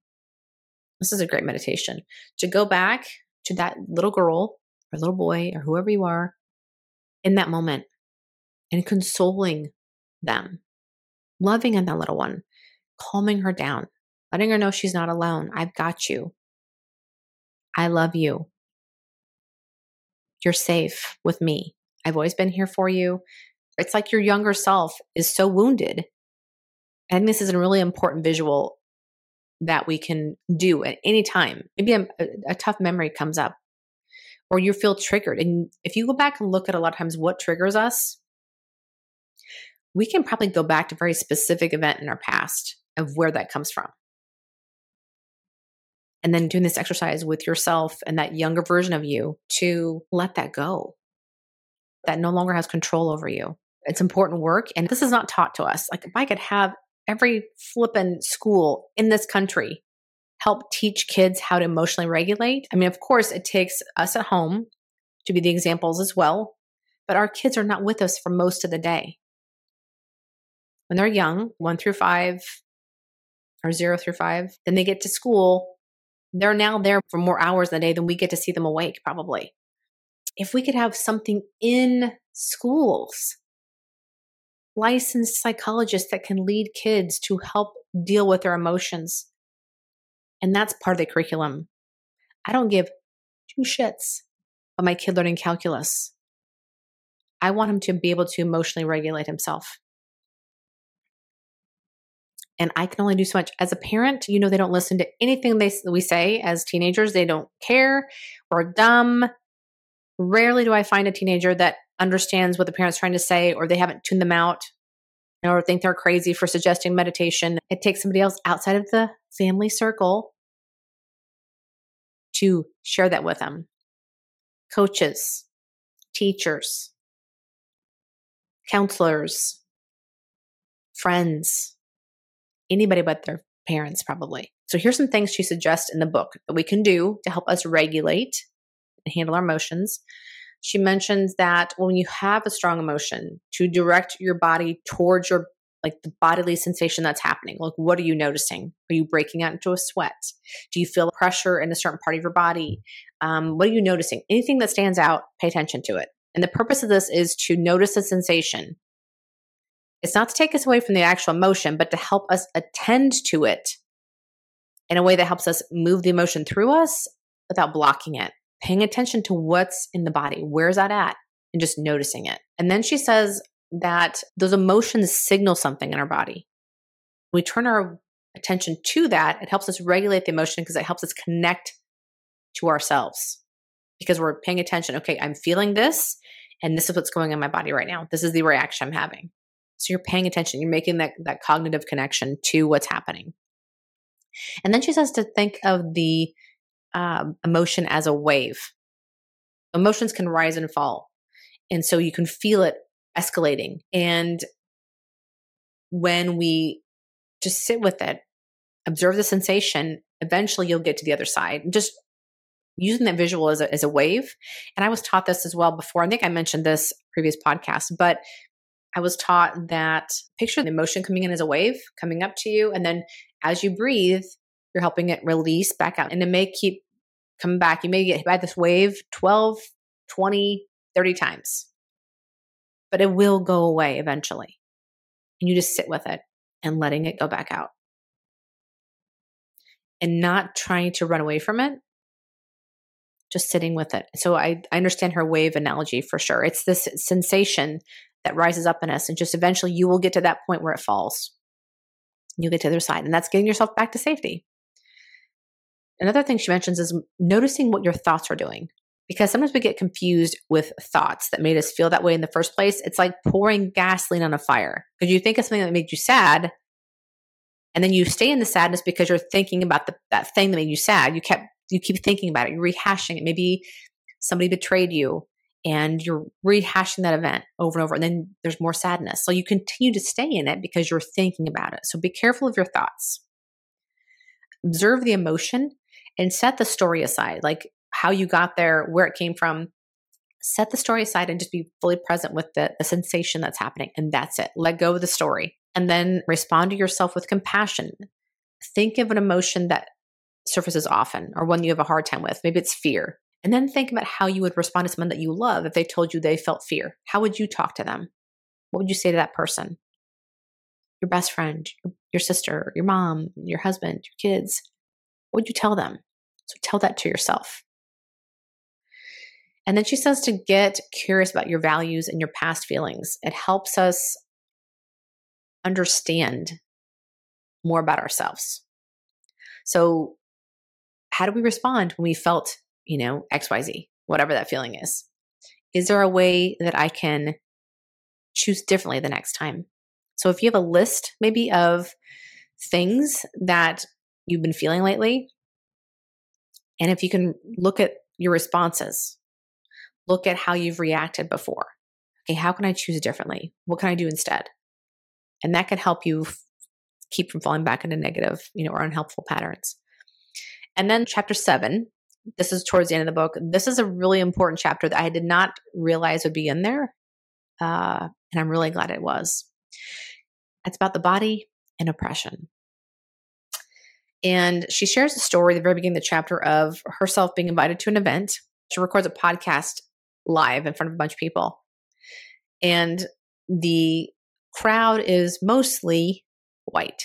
This is a great meditation to go back to that little girl or little boy or whoever you are in that moment and consoling them, loving on that little one, calming her down, letting her know she's not alone. I've got you. I love you. You're safe with me. I've always been here for you. It's like your younger self is so wounded. And this is a really important visual that we can do at any time. Maybe a, a tough memory comes up or you feel triggered. And if you go back and look at a lot of times what triggers us, we can probably go back to a very specific event in our past of where that comes from. And then doing this exercise with yourself and that younger version of you to let that go. That no longer has control over you. It's important work. And this is not taught to us. Like, if I could have every flippin' school in this country help teach kids how to emotionally regulate, I mean, of course, it takes us at home to be the examples as well, but our kids are not with us for most of the day. When they're young, one through five, or zero through five. Then they get to school. They're now there for more hours in the day than we get to see them awake, probably. If we could have something in schools, licensed psychologists that can lead kids to help deal with their emotions. And that's part of the curriculum. I don't give two shits about my kid learning calculus. I want him to be able to emotionally regulate himself and I can only do so much. As a parent, you know, they don't listen to anything they we say as teenagers. They don't care. We're dumb. Rarely do I find a teenager that understands what the parent's trying to say, or they haven't tuned them out, or think they're crazy for suggesting meditation. It takes somebody else outside of the family circle to share that with them. Coaches, teachers, counselors, friends, anybody but their parents, probably. So here's some things she suggests in the book that we can do to help us regulate and handle our emotions. She mentions that when you have a strong emotion, to direct your body towards your like the bodily sensation that's happening. Like, what are you noticing? Are you breaking out into a sweat? Do you feel pressure in a certain part of your body? Um, what are you noticing? Anything that stands out, pay attention to it. And the purpose of this is to notice the sensation it's not to take us away from the actual emotion, but to help us attend to it in a way that helps us move the emotion through us without blocking it. Paying attention to what's in the body, where's that at, and just noticing it. And then she says that those emotions signal something in our body. We turn our attention to that, it helps us regulate the emotion because it helps us connect to ourselves because we're paying attention. Okay, I'm feeling this, and this is what's going on in my body right now. This is the reaction I'm having. So you're paying attention, you're making that, that cognitive connection to what's happening. And then she says to think of the um, emotion as a wave. Emotions can rise and fall. And so you can feel it escalating. And when we just sit with it, observe the sensation, eventually you'll get to the other side. Just using that visual as a, as a wave. And I was taught this as well before. I think I mentioned this previous podcast, but I was taught that picture the emotion coming in as a wave coming up to you. And then as you breathe, you're helping it release back out. And it may keep coming back. You may get hit by this wave 12, 20, 30 times, but it will go away eventually. And you just sit with it and letting it go back out and not trying to run away from it, just sitting with it. So I, I understand her wave analogy for sure. It's this sensation that rises up in us. And just eventually you will get to that point where it falls. You'll get to the other side. And that's getting yourself back to safety. Another thing she mentions is noticing what your thoughts are doing. because sometimes we get confused with thoughts that made us feel that way in the first place. It's like pouring gasoline on a fire because you think of something that made you sad, and then you stay in the sadness because you're thinking about the, that thing that made you sad. You kept you keep thinking about it. You're rehashing it. Maybe somebody betrayed you, and you're rehashing that event over and over, and then there's more sadness. So you continue to stay in it because you're thinking about it. So be careful of your thoughts. Observe the emotion and set the story aside. Like how you got there, where it came from. Set the story aside and just be fully present with the, the sensation that's happening. And that's it. Let go of the story. And then respond to yourself with compassion. Think of an emotion that surfaces often or one you have a hard time with. Maybe it's fear. And then think about how you would respond to someone that you love if they told you they felt fear. How would you talk to them? What would you say to that person? Your best friend, your sister, your mom, your husband, your kids. What would you tell them? So tell that to yourself. And then she says to get curious about your values and your past feelings. It helps us understand more about ourselves. So, how do we respond when we felt, you know, XYZ, whatever that feeling is? Is there a way that I can choose differently the next time? So, if you have a list maybe of things that you've been feeling lately, and if you can look at your responses, look at how you've reacted before. Okay, how can I choose differently? What can I do instead? And that can help you f- keep from falling back into negative, you know, or unhelpful patterns. And then chapter seven, this is towards the end of the book. This is a really important chapter that I did not realize would be in there. Uh, and I'm really glad it was. It's about the body and oppression. And she shares a story at the very beginning of the chapter of herself being invited to an event. She records a podcast live in front of a bunch of people. And the crowd is mostly white,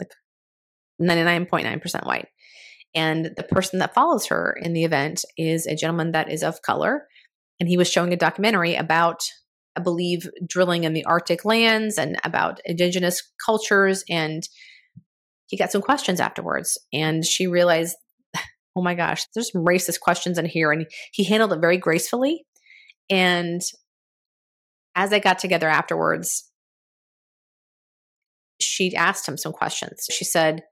like 99.9% white. And the person that follows her in the event is a gentleman that is of color. And he was showing a documentary about, I believe, drilling in the Arctic lands and about indigenous cultures. And he got some questions afterwards. And she realized oh my gosh, there's some racist questions in here. And he handled it very gracefully. And as they got together afterwards, she asked him some questions. She said,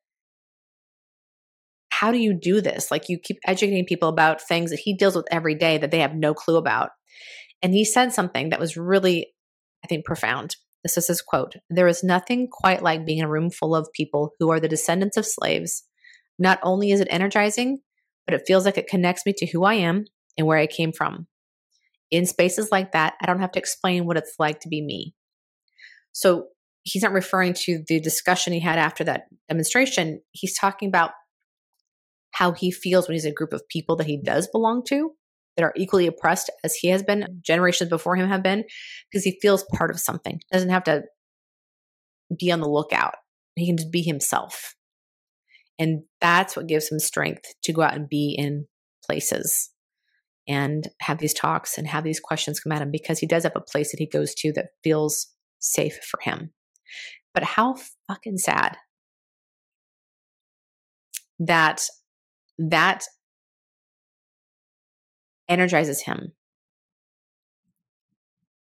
How do you do this? Like, you keep educating people about things that he deals with every day that they have no clue about. And he said something that was really, I think, profound. This is his quote There is nothing quite like being in a room full of people who are the descendants of slaves. Not only is it energizing, but it feels like it connects me to who I am and where I came from. In spaces like that, I don't have to explain what it's like to be me. So he's not referring to the discussion he had after that demonstration. He's talking about how he feels when he's a group of people that he does belong to that are equally oppressed as he has been, generations before him have been, because he feels part of something. Doesn't have to be on the lookout. He can just be himself. And that's what gives him strength to go out and be in places and have these talks and have these questions come at him because he does have a place that he goes to that feels safe for him. But how fucking sad that that energizes him.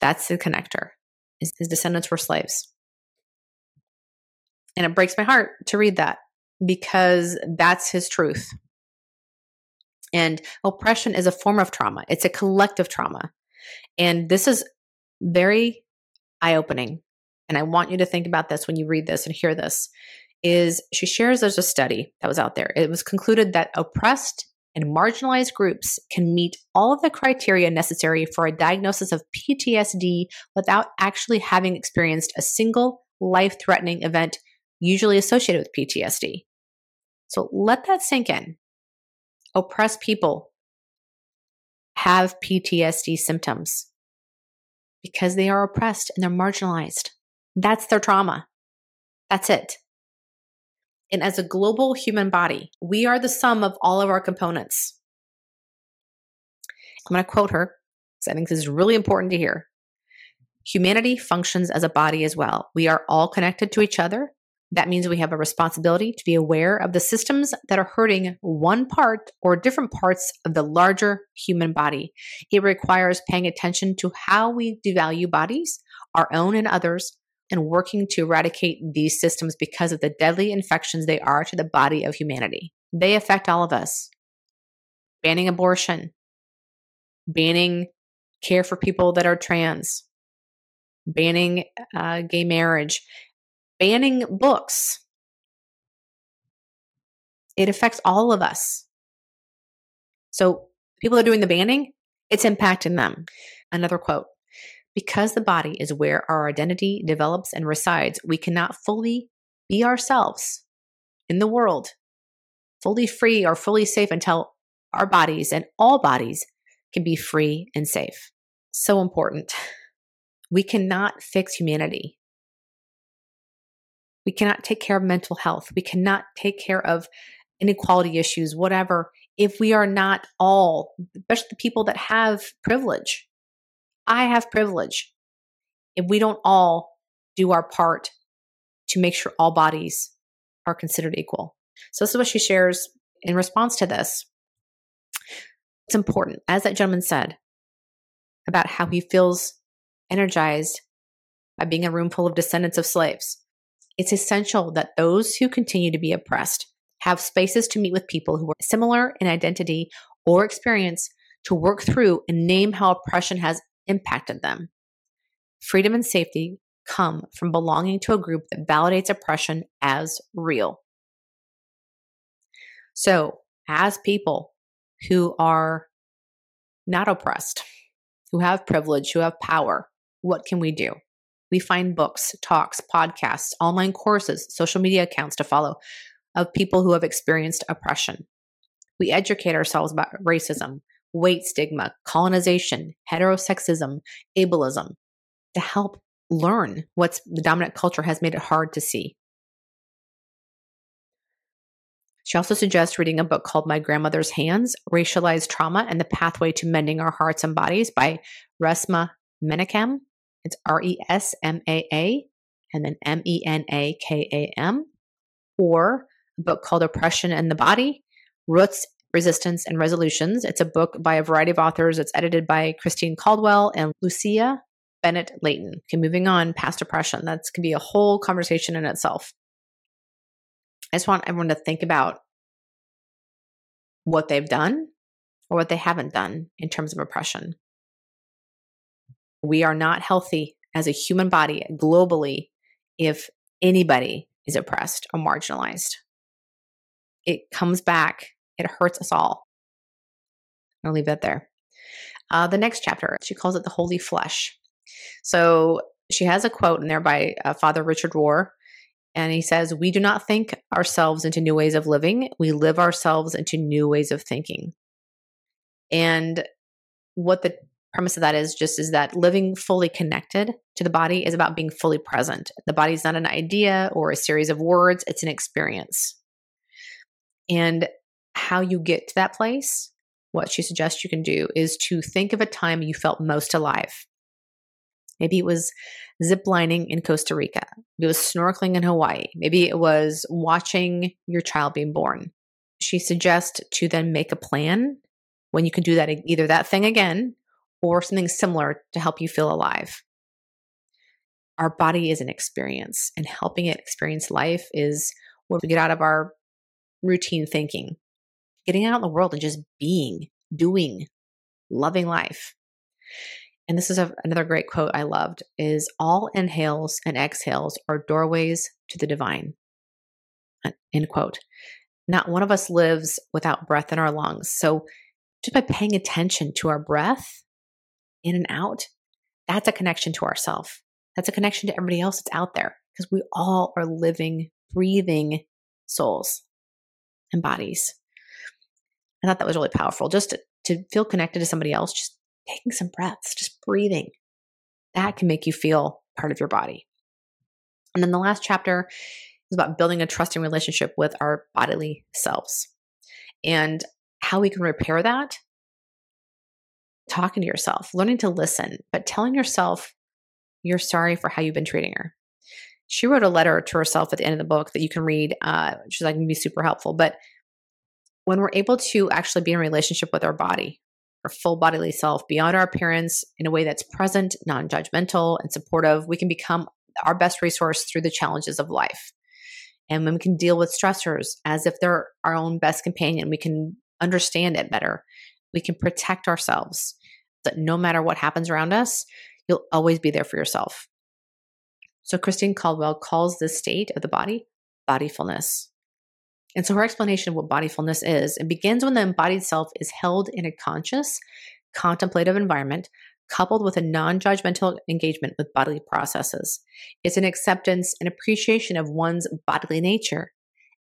That's the connector. His, descendants were slaves. And it breaks my heart to read that because that's his truth. And oppression is a form of trauma, it's a collective trauma. And this is very eye opening. And I want you to think about this when you read this and hear this. Is she shares there's a study that was out there. It was concluded that oppressed and marginalized groups can meet all of the criteria necessary for a diagnosis of PTSD without actually having experienced a single life threatening event usually associated with PTSD. So let that sink in. Oppressed people have PTSD symptoms because they are oppressed and they're marginalized. That's their trauma. That's it. And as a global human body, we are the sum of all of our components. I'm going to quote her because I think this is really important to hear. Humanity functions as a body as well. We are all connected to each other That means we have a responsibility to be aware of the systems that are hurting one part or different parts of the larger human body. It requires paying attention to how we devalue bodies, our own and others, and working to eradicate these systems because of the deadly infections they are to the body of humanity. They affect all of us. Banning abortion, banning care for people that are trans, banning uh, gay marriage, banning books. It affects all of us. So, people are doing the banning, it's impacting them. Another quote Because the body is where our identity develops and resides, we cannot fully be ourselves in the world, fully free or fully safe until our bodies and all bodies can be free and safe. So important. We cannot fix humanity. We cannot take care of mental health. We cannot take care of inequality issues, whatever, if we are not all, especially the people that have privilege. I have privilege. If we don't all do our part to make sure all bodies are considered equal. So, this is what she shares in response to this. It's important, as that gentleman said, about how he feels energized by being a room full of descendants of slaves. It's essential that those who continue to be oppressed have spaces to meet with people who are similar in identity or experience to work through and name how oppression has impacted them. Freedom and safety come from belonging to a group that validates oppression as real. So, as people who are not oppressed, who have privilege, who have power, what can we do? We find books, talks, podcasts, online courses, social media accounts to follow of people who have experienced oppression. We educate ourselves about racism, weight stigma, colonization, heterosexism, ableism to help learn what the dominant culture has made it hard to see. She also suggests reading a book called My Grandmother's Hands Racialized Trauma and the Pathway to Mending Our Hearts and Bodies by Resmaa Menakem. It's R E S M A A and then M E N A K A M. Or a book called Oppression and the Body Roots, Resistance, and Resolutions. It's a book by a variety of authors. It's edited by Christine Caldwell and Lucia Bennett Leighton. Okay, moving on past oppression. That can be a whole conversation in itself. I just want everyone to think about what they've done or what they haven't done in terms of oppression. We are not healthy as a human body globally if anybody is oppressed or marginalized. It comes back, it hurts us all. I'll leave that there. Uh, the next chapter, she calls it the holy flesh. So she has a quote in there by uh, Father Richard Rohr, and he says, We do not think ourselves into new ways of living, we live ourselves into new ways of thinking. And what the premise of that is just is that living fully connected to the body is about being fully present. The body is not an idea or a series of words, it's an experience. And how you get to that place, what she suggests you can do is to think of a time you felt most alive. Maybe it was ziplining in Costa Rica. Maybe it was snorkeling in Hawaii. Maybe it was watching your child being born. She suggests to then make a plan when you can do that either that thing again or something similar to help you feel alive. Our body is an experience, and helping it experience life is what we get out of our routine thinking, getting out in the world and just being, doing, loving life. And this is a, another great quote I loved is all inhales and exhales are doorways to the divine. Uh, end quote. Not one of us lives without breath in our lungs. So just by paying attention to our breath in and out, that's a connection to ourself. That's a connection to everybody else that's out there because we all are living, breathing souls and bodies. I thought that was really powerful. Just to, to feel connected to somebody else, just taking some breaths, just breathing. That can make you feel part of your body. And then the last chapter is about building a trusting relationship with our bodily selves and how we can repair that talking to yourself, learning to listen, but telling yourself you're sorry for how you've been treating her. she wrote a letter to herself at the end of the book that you can read, uh, is like be super helpful. But when we're able to actually be in relationship with our body, our full bodily self, beyond our appearance, in a way that's present, non judgmental, and supportive, we can become our best resource through the challenges of life. And when we can deal with stressors as if they're our own best companion, we can understand it better. We can protect ourselves that no matter what happens around us, you'll always be there for yourself. So Christine Caldwell calls this state of the body bodyfulness. And so her explanation of what bodyfulness is, it begins when the embodied self is held in a conscious, contemplative environment coupled with a non-judgmental engagement with bodily processes. It's an acceptance and appreciation of one's bodily nature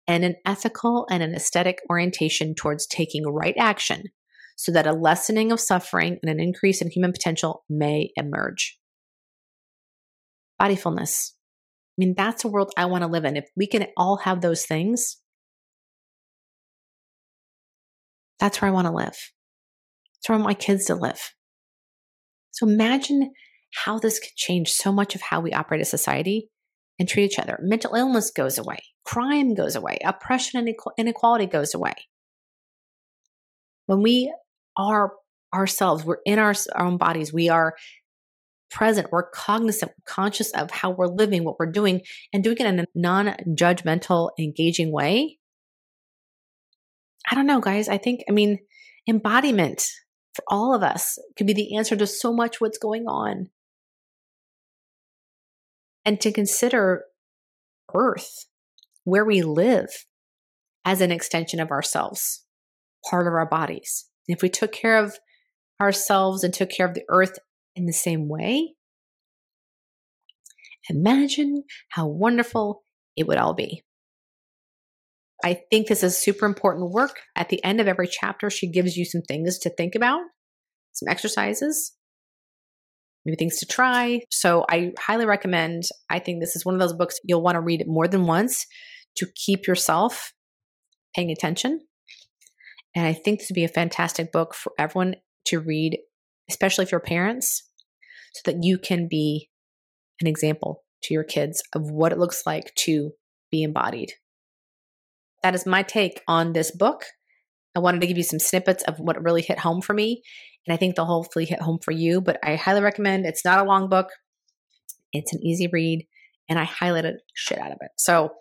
and an ethical and an aesthetic orientation towards taking right action so that a lessening of suffering and an increase in human potential may emerge bodyfulness. I mean, that's a world I want to live in. If we can all have those things, that's where I want to live. That's where I want my kids to live. So imagine how this could change so much of how we operate as society and treat each other. Mental illness goes away, crime goes away, oppression and inequality goes away. When we are ourselves, we're in our, our own bodies, we are present, we're cognizant, we're conscious of how we're living, what we're doing, and doing it in a non judgmental, engaging way. I don't know, guys. I think, I mean, embodiment for all of us could be the answer to so much what's going on. And to consider Earth, where we live, as an extension of ourselves, part of our bodies. if we took care of ourselves and took care of the earth in the same way, imagine how wonderful it would all be. I think this is super important work. At the end of every chapter, she gives you some things to think about, some exercises, maybe things to try. So I highly recommend. I think this is one of those books you'll want to read it more than once to keep yourself paying attention. And I think this would be a fantastic book for everyone to read, especially if you're parents, so that you can be an example to your kids of what it looks like to be embodied. That is my take on this book. I wanted to give you some snippets of what really hit home for me. And I think they'll hopefully hit home for you. But I highly recommend it's not a long book, it's an easy read. And I highlighted shit out of it. So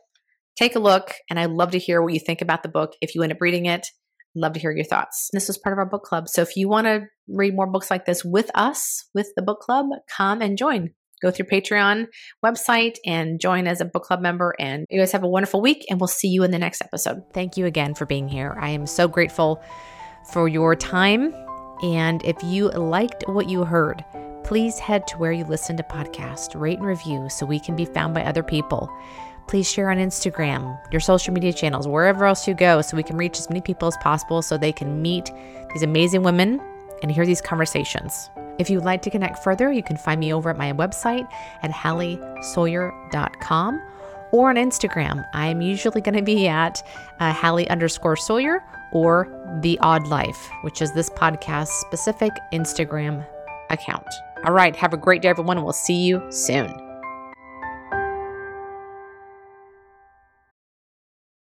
take a look. And I'd love to hear what you think about the book. If you end up reading it, love to hear your thoughts. This was part of our book club. So if you want to read more books like this with us, with the book club, come and join. Go through Patreon website and join as a book club member. And you guys have a wonderful week, and we'll see you in the next episode. Thank you again for being here. I am so grateful for your time. And if you liked what you heard, please head to where you listen to podcasts, rate and review so we can be found by other people. Please share on Instagram, your social media channels, wherever else you go, so we can reach as many people as possible so they can meet these amazing women and hear these conversations. If you'd like to connect further, you can find me over at my website at halliesawyer.com or on Instagram. I'm usually going to be at uh, Hallie underscore Sawyer or The Awed Life, which is this podcast specific Instagram account. All right, have a great day, everyone, and we'll see you soon.